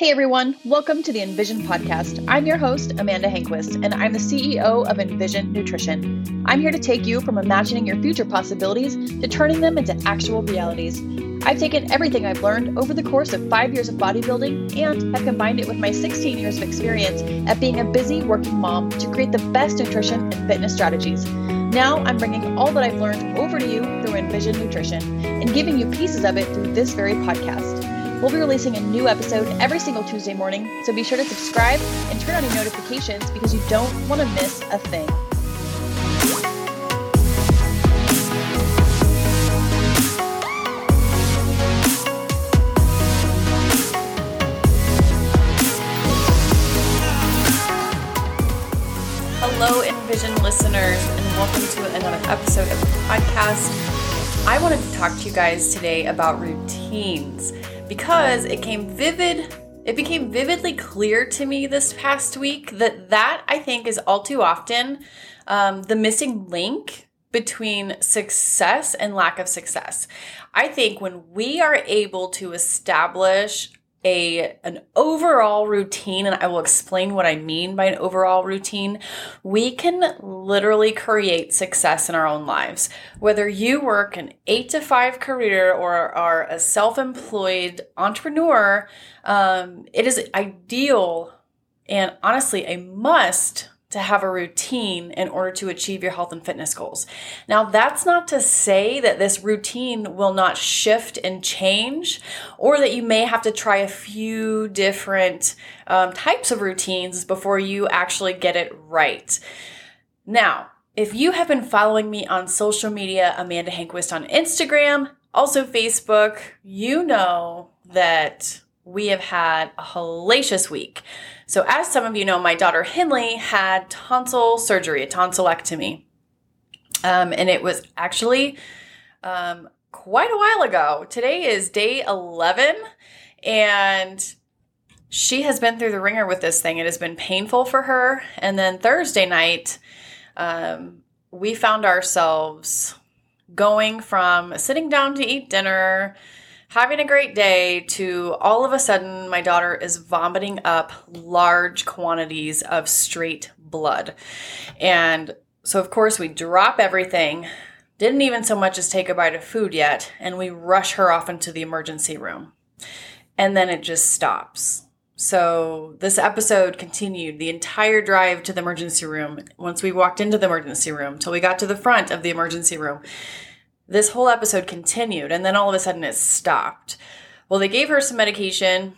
Hey everyone, welcome to the Envision podcast. I'm your host, Amanda Hanquist, and I'm the CEO of Envision Nutrition. I'm here to take you from imagining your future possibilities to turning them into actual realities. I've taken everything I've learned over the course of five years of bodybuilding and have combined it with my 16 years of experience at being a busy working mom to create the best nutrition and fitness strategies. Now I'm bringing all that I've learned over to you through Envision Nutrition and giving you pieces of it through this very podcast. We'll be releasing a new episode every single Tuesday morning, so be sure to subscribe and turn on your notifications because you don't want to miss a thing. Hello, Envision listeners, and welcome to another episode of the podcast. I wanted to talk to you guys today about routines because it came vivid it became vividly clear to me this past week that that i think is all too often um, the missing link between success and lack of success. I think when we are able to establish a an overall routine and I will explain what I mean by an overall routine, we can literally create success in our own lives. Whether you work an 8 to 5 career or are a self-employed entrepreneur, um, it is ideal and honestly a must to have a routine in order to achieve your health and fitness goals. Now, that's not to say that this routine will not shift and change, or that you may have to try a few different um, types of routines before you actually get it right. Now, if you have been following me on social media, Amanda Hanquist on Instagram, also Facebook, you know that we have had a hellacious week. So, as some of you know, my daughter Henley had tonsil surgery, a tonsillectomy. Um, and it was actually um, quite a while ago. Today is day 11, and she has been through the wringer with this thing. It has been painful for her. And then Thursday night, um, we found ourselves going from sitting down to eat dinner having a great day to all of a sudden my daughter is vomiting up large quantities of straight blood. And so, of course, we drop everything, didn't even so much as take a bite of food yet, and we rush her off into the emergency room. And then it just stops. So, this episode continued the entire drive to the emergency room. Once we walked into the emergency room, till we got to the front of the emergency room, this whole episode continued and then all of a sudden it stopped. Well, they gave her some medication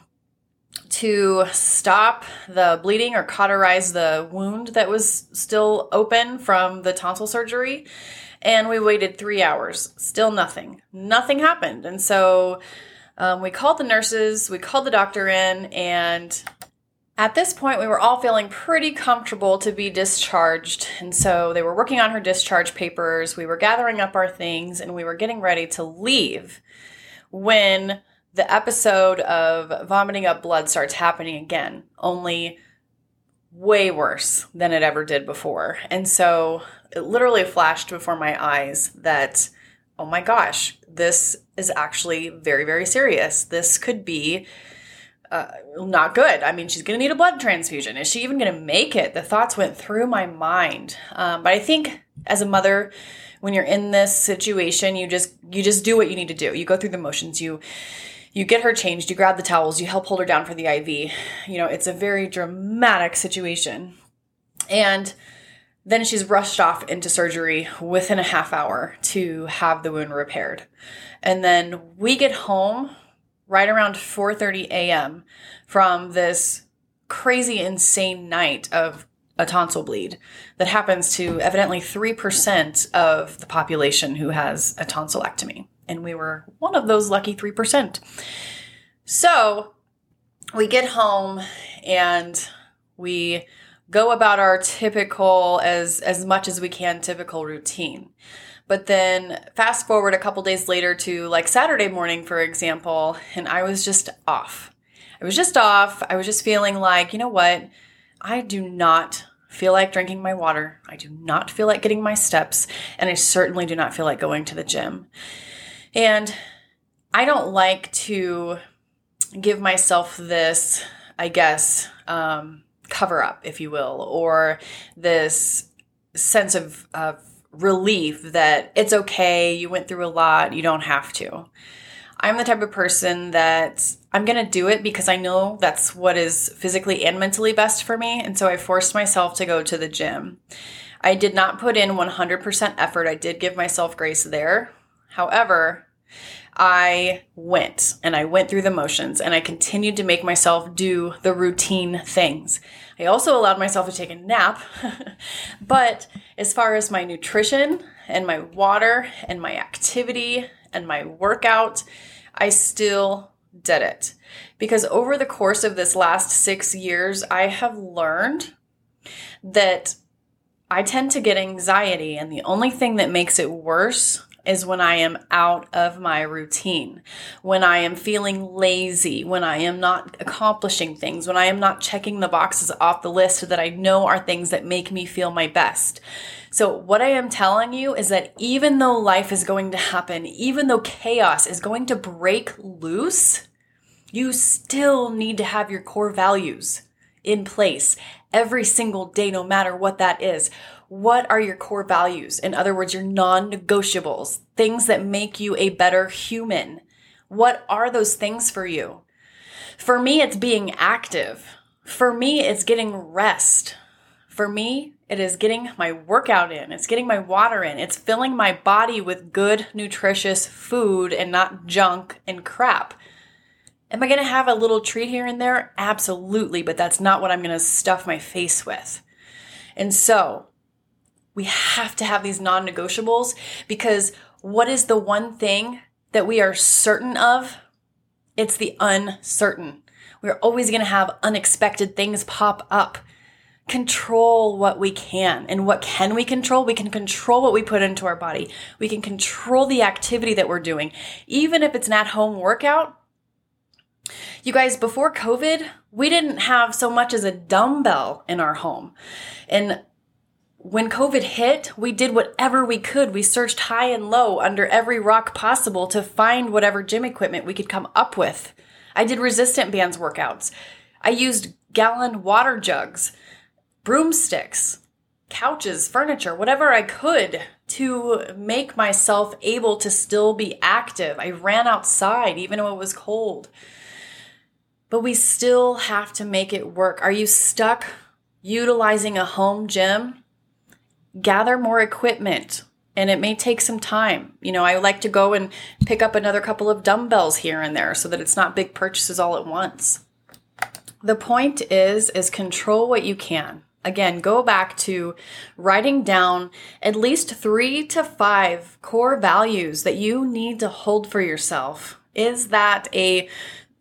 to stop the bleeding or cauterize the wound that was still open from the tonsil surgery. And we waited three hours. Still nothing. Nothing happened. And so um, we called the nurses, we called the doctor in, and at this point, we were all feeling pretty comfortable to be discharged. And so they were working on her discharge papers. We were gathering up our things and we were getting ready to leave when the episode of vomiting up blood starts happening again, only way worse than it ever did before. And so it literally flashed before my eyes that, oh my gosh, this is actually very, very serious. This could be uh, not good. I mean, she's going to need a blood transfusion. Is she even going to make it? The thoughts went through my mind. Um, but I think as a mother, when you're in this situation, you just you just do what you need to do. You go through the motions. You you get her changed. You grab the towels. You help hold her down for the IV. You know, it's a very dramatic situation, and then she's rushed off into surgery within a half hour to have the wound repaired. And then we get home right around 4:30 a.m. from this crazy insane night of a tonsil bleed that happens to evidently 3% of the population who has a tonsillectomy and we were one of those lucky 3%. So, we get home and we go about our typical as as much as we can typical routine. But then fast forward a couple days later to like Saturday morning, for example, and I was just off. I was just off. I was just feeling like, you know what? I do not feel like drinking my water. I do not feel like getting my steps. And I certainly do not feel like going to the gym. And I don't like to give myself this, I guess, um, cover up, if you will, or this sense of, of relief that it's okay, you went through a lot, you don't have to. I'm the type of person that I'm going to do it because I know that's what is physically and mentally best for me. And so I forced myself to go to the gym. I did not put in 100% effort. I did give myself grace there. However, I went and I went through the motions and I continued to make myself do the routine things. I also allowed myself to take a nap. but as far as my nutrition and my water and my activity and my workout, I still did it. Because over the course of this last six years, I have learned that I tend to get anxiety, and the only thing that makes it worse is when I am out of my routine, when I am feeling lazy, when I am not accomplishing things, when I am not checking the boxes off the list that I know are things that make me feel my best. So, what I am telling you is that even though life is going to happen, even though chaos is going to break loose, you still need to have your core values in place every single day, no matter what that is what are your core values? In other words, your non negotiables, things that make you a better human. What are those things for you? For me, it's being active. For me, it's getting rest. For me, it is getting my workout in. It's getting my water in. It's filling my body with good, nutritious food and not junk and crap. Am I going to have a little treat here and there? Absolutely, but that's not what I'm going to stuff my face with. And so, we have to have these non negotiables because what is the one thing that we are certain of? It's the uncertain. We're always going to have unexpected things pop up. Control what we can. And what can we control? We can control what we put into our body. We can control the activity that we're doing. Even if it's an at home workout, you guys, before COVID, we didn't have so much as a dumbbell in our home. And when COVID hit, we did whatever we could. We searched high and low under every rock possible to find whatever gym equipment we could come up with. I did resistant bands workouts. I used gallon water jugs, broomsticks, couches, furniture, whatever I could to make myself able to still be active. I ran outside even though it was cold. But we still have to make it work. Are you stuck utilizing a home gym? Gather more equipment and it may take some time. You know, I like to go and pick up another couple of dumbbells here and there so that it's not big purchases all at once. The point is is control what you can. Again, go back to writing down at least 3 to 5 core values that you need to hold for yourself. Is that a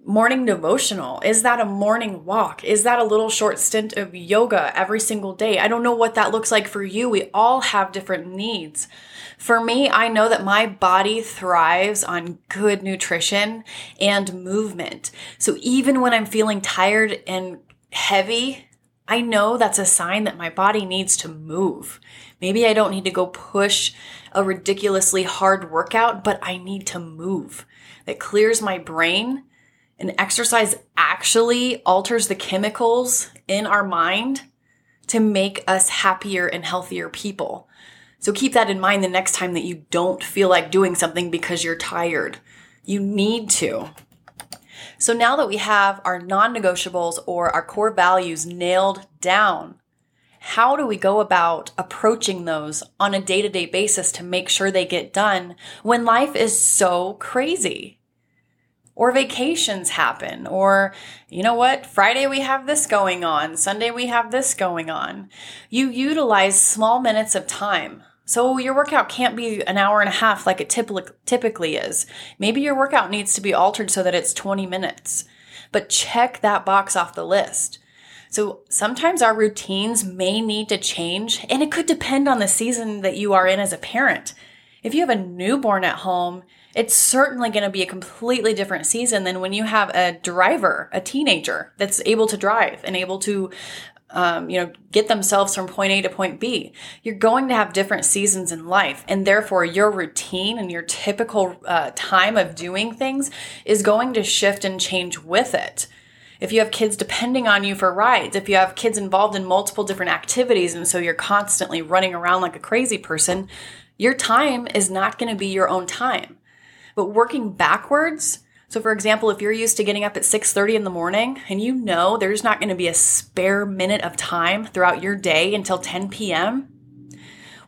morning devotional? Is that a morning walk? Is that a little short stint of yoga every single day? I don't know what that looks like for you. We all have different needs. For me, I know that my body thrives on good nutrition and movement. So even when I'm feeling tired and heavy, I know that's a sign that my body needs to move. Maybe I don't need to go push a ridiculously hard workout, but I need to move. That clears my brain and exercise actually alters the chemicals in our mind to make us happier and healthier people. So keep that in mind the next time that you don't feel like doing something because you're tired. You need to. So now that we have our non negotiables or our core values nailed down, how do we go about approaching those on a day to day basis to make sure they get done when life is so crazy? Or vacations happen or you know what friday we have this going on sunday we have this going on. You utilize small minutes of time. So your workout can't be an hour and a half like it typically is. Maybe your workout needs to be altered so that it's 20 minutes. But check that box off the list. So sometimes our routines may need to change and it could depend on the season that you are in as a parent. If you have a newborn at home it's certainly going to be a completely different season than when you have a driver, a teenager that's able to drive and able to um, you know, get themselves from point A to point B. You're going to have different seasons in life, and therefore your routine and your typical uh, time of doing things is going to shift and change with it. If you have kids depending on you for rides, if you have kids involved in multiple different activities, and so you're constantly running around like a crazy person, your time is not going to be your own time. But working backwards, so for example, if you're used to getting up at 6:30 in the morning and you know there's not going to be a spare minute of time throughout your day until 10 p.m.,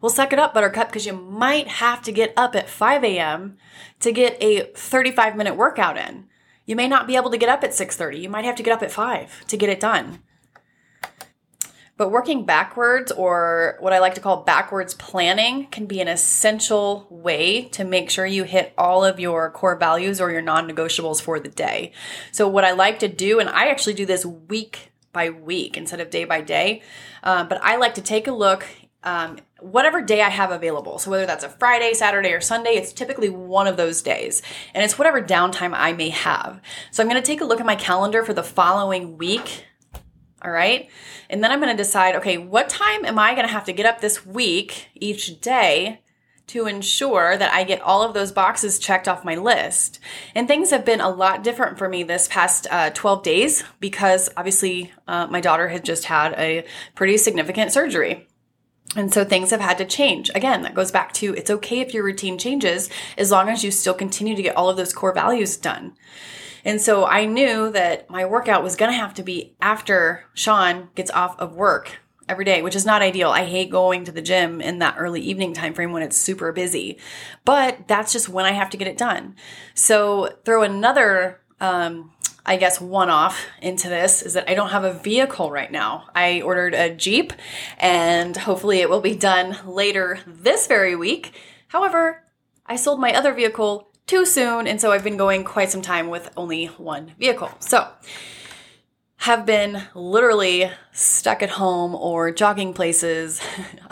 well, suck it up, Buttercup, because you might have to get up at 5 a.m. to get a 35 minute workout in. You may not be able to get up at 6:30. You might have to get up at 5 to get it done. But working backwards, or what I like to call backwards planning, can be an essential way to make sure you hit all of your core values or your non negotiables for the day. So, what I like to do, and I actually do this week by week instead of day by day, uh, but I like to take a look. Um, whatever day I have available. So whether that's a Friday, Saturday, or Sunday, it's typically one of those days. And it's whatever downtime I may have. So I'm going to take a look at my calendar for the following week all right. And then I'm going to decide, okay, what time am I going to have to get up this week each day to ensure that I get all of those boxes checked off my list. And things have been a lot different for me this past uh, 12 days because obviously uh, my daughter had just had a pretty significant surgery. And so things have had to change. Again, that goes back to it's okay if your routine changes as long as you still continue to get all of those core values done. And so I knew that my workout was going to have to be after Sean gets off of work every day, which is not ideal. I hate going to the gym in that early evening time frame when it's super busy. But that's just when I have to get it done. So throw another um, I guess one off into this is that I don't have a vehicle right now. I ordered a Jeep and hopefully it will be done later this very week. However, I sold my other vehicle too soon. And so I've been going quite some time with only one vehicle. So, have been literally stuck at home or jogging places.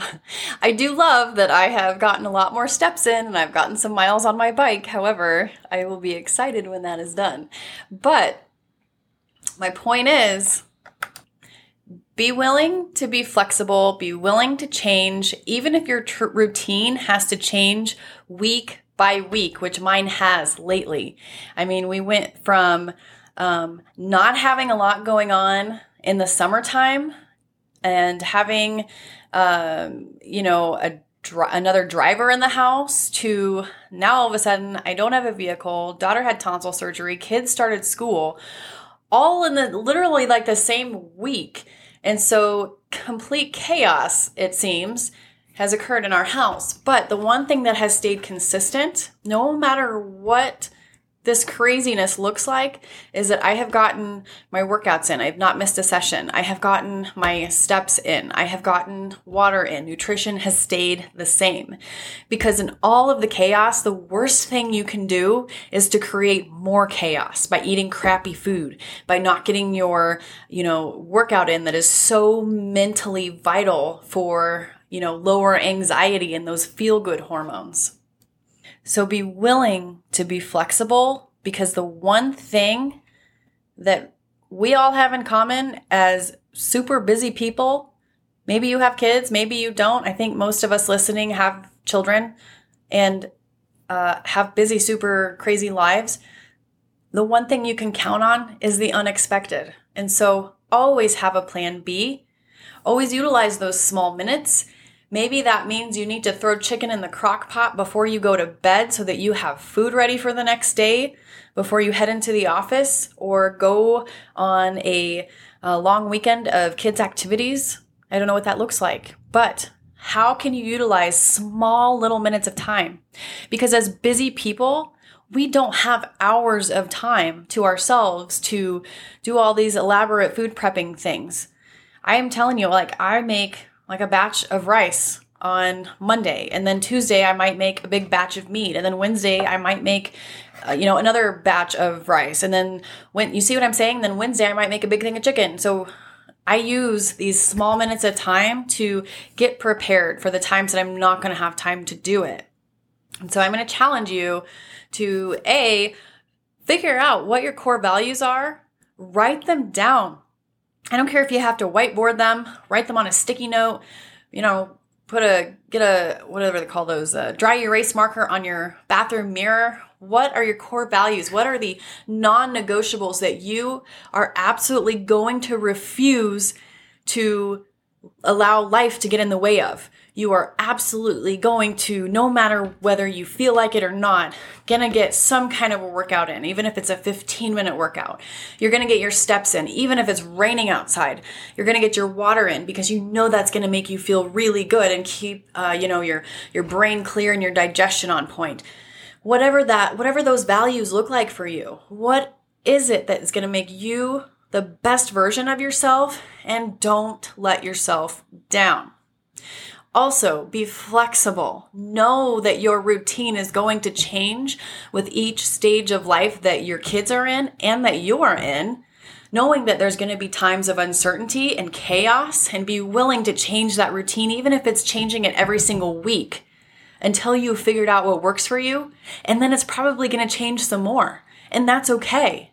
I do love that I have gotten a lot more steps in and I've gotten some miles on my bike. However, I will be excited when that is done. But my point is be willing to be flexible, be willing to change, even if your tr- routine has to change week by week, which mine has lately. I mean, we went from um, not having a lot going on in the summertime and having, um, you know, a another driver in the house to now all of a sudden I don't have a vehicle. Daughter had tonsil surgery. Kids started school, all in the literally like the same week, and so complete chaos it seems has occurred in our house. But the one thing that has stayed consistent, no matter what this craziness looks like, is that I have gotten my workouts in. I have not missed a session. I have gotten my steps in. I have gotten water in. Nutrition has stayed the same. Because in all of the chaos, the worst thing you can do is to create more chaos by eating crappy food, by not getting your, you know, workout in that is so mentally vital for you know, lower anxiety and those feel good hormones. So be willing to be flexible because the one thing that we all have in common as super busy people, maybe you have kids, maybe you don't. I think most of us listening have children and uh, have busy, super crazy lives. The one thing you can count on is the unexpected. And so always have a plan B. Always utilize those small minutes Maybe that means you need to throw chicken in the crock pot before you go to bed so that you have food ready for the next day before you head into the office or go on a, a long weekend of kids' activities. I don't know what that looks like, but how can you utilize small little minutes of time? Because as busy people, we don't have hours of time to ourselves to do all these elaborate food prepping things. I am telling you, like, I make like a batch of rice on Monday. And then Tuesday, I might make a big batch of meat. And then Wednesday, I might make, uh, you know, another batch of rice. And then when you see what I'm saying, then Wednesday, I might make a big thing of chicken. So I use these small minutes of time to get prepared for the times that I'm not going to have time to do it. And so I'm going to challenge you to A, figure out what your core values are, write them down I don't care if you have to whiteboard them, write them on a sticky note, you know, put a get a whatever they call those dry erase marker on your bathroom mirror. What are your core values? What are the non-negotiables that you are absolutely going to refuse to allow life to get in the way of you are absolutely going to, no matter whether you feel like it or not, gonna get some kind of a workout in, even if it's a 15 minute workout. You're gonna get your steps in, even if it's raining outside. You're gonna get your water in because you know that's gonna make you feel really good and keep, uh, you know, your your brain clear and your digestion on point. Whatever that, whatever those values look like for you, what is it that is gonna make you the best version of yourself and don't let yourself down. Also, be flexible. Know that your routine is going to change with each stage of life that your kids are in and that you are in. Knowing that there's going to be times of uncertainty and chaos, and be willing to change that routine, even if it's changing it every single week until you've figured out what works for you. And then it's probably going to change some more. And that's okay.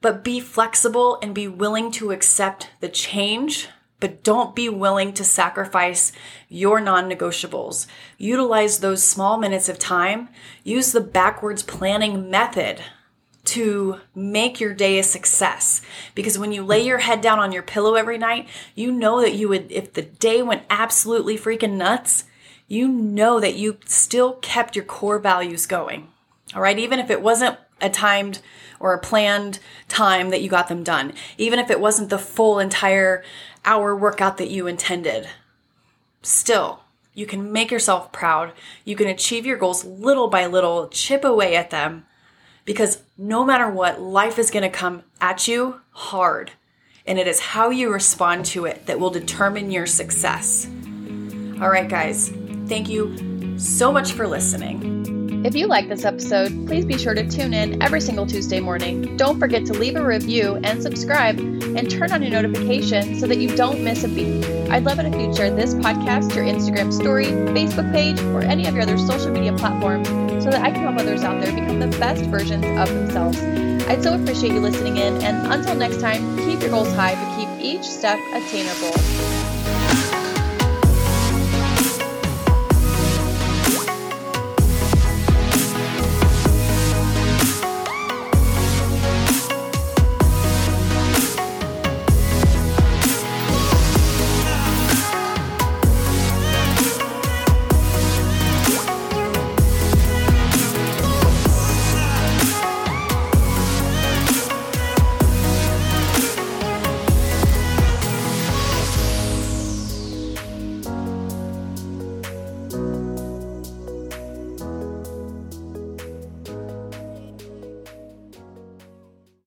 But be flexible and be willing to accept the change but don't be willing to sacrifice your non negotiables. Utilize those small minutes of time. Use the backwards planning method to make your day a success. Because when you lay your head down on your pillow every night, you know that you would, if the day went absolutely freaking nuts, you know that you still kept your core values going. All right. Even if it wasn't a timed or a planned time that you got them done, even if it wasn't the full entire hour workout that you intended. Still, you can make yourself proud. You can achieve your goals little by little, chip away at them, because no matter what, life is going to come at you hard. And it is how you respond to it that will determine your success. All right, guys, thank you so much for listening. If you like this episode, please be sure to tune in every single Tuesday morning. Don't forget to leave a review and subscribe and turn on your notifications so that you don't miss a beat. I'd love it if you'd share this podcast, your Instagram story, Facebook page, or any of your other social media platforms so that I can help others out there become the best versions of themselves. I'd so appreciate you listening in, and until next time, keep your goals high, but keep each step attainable.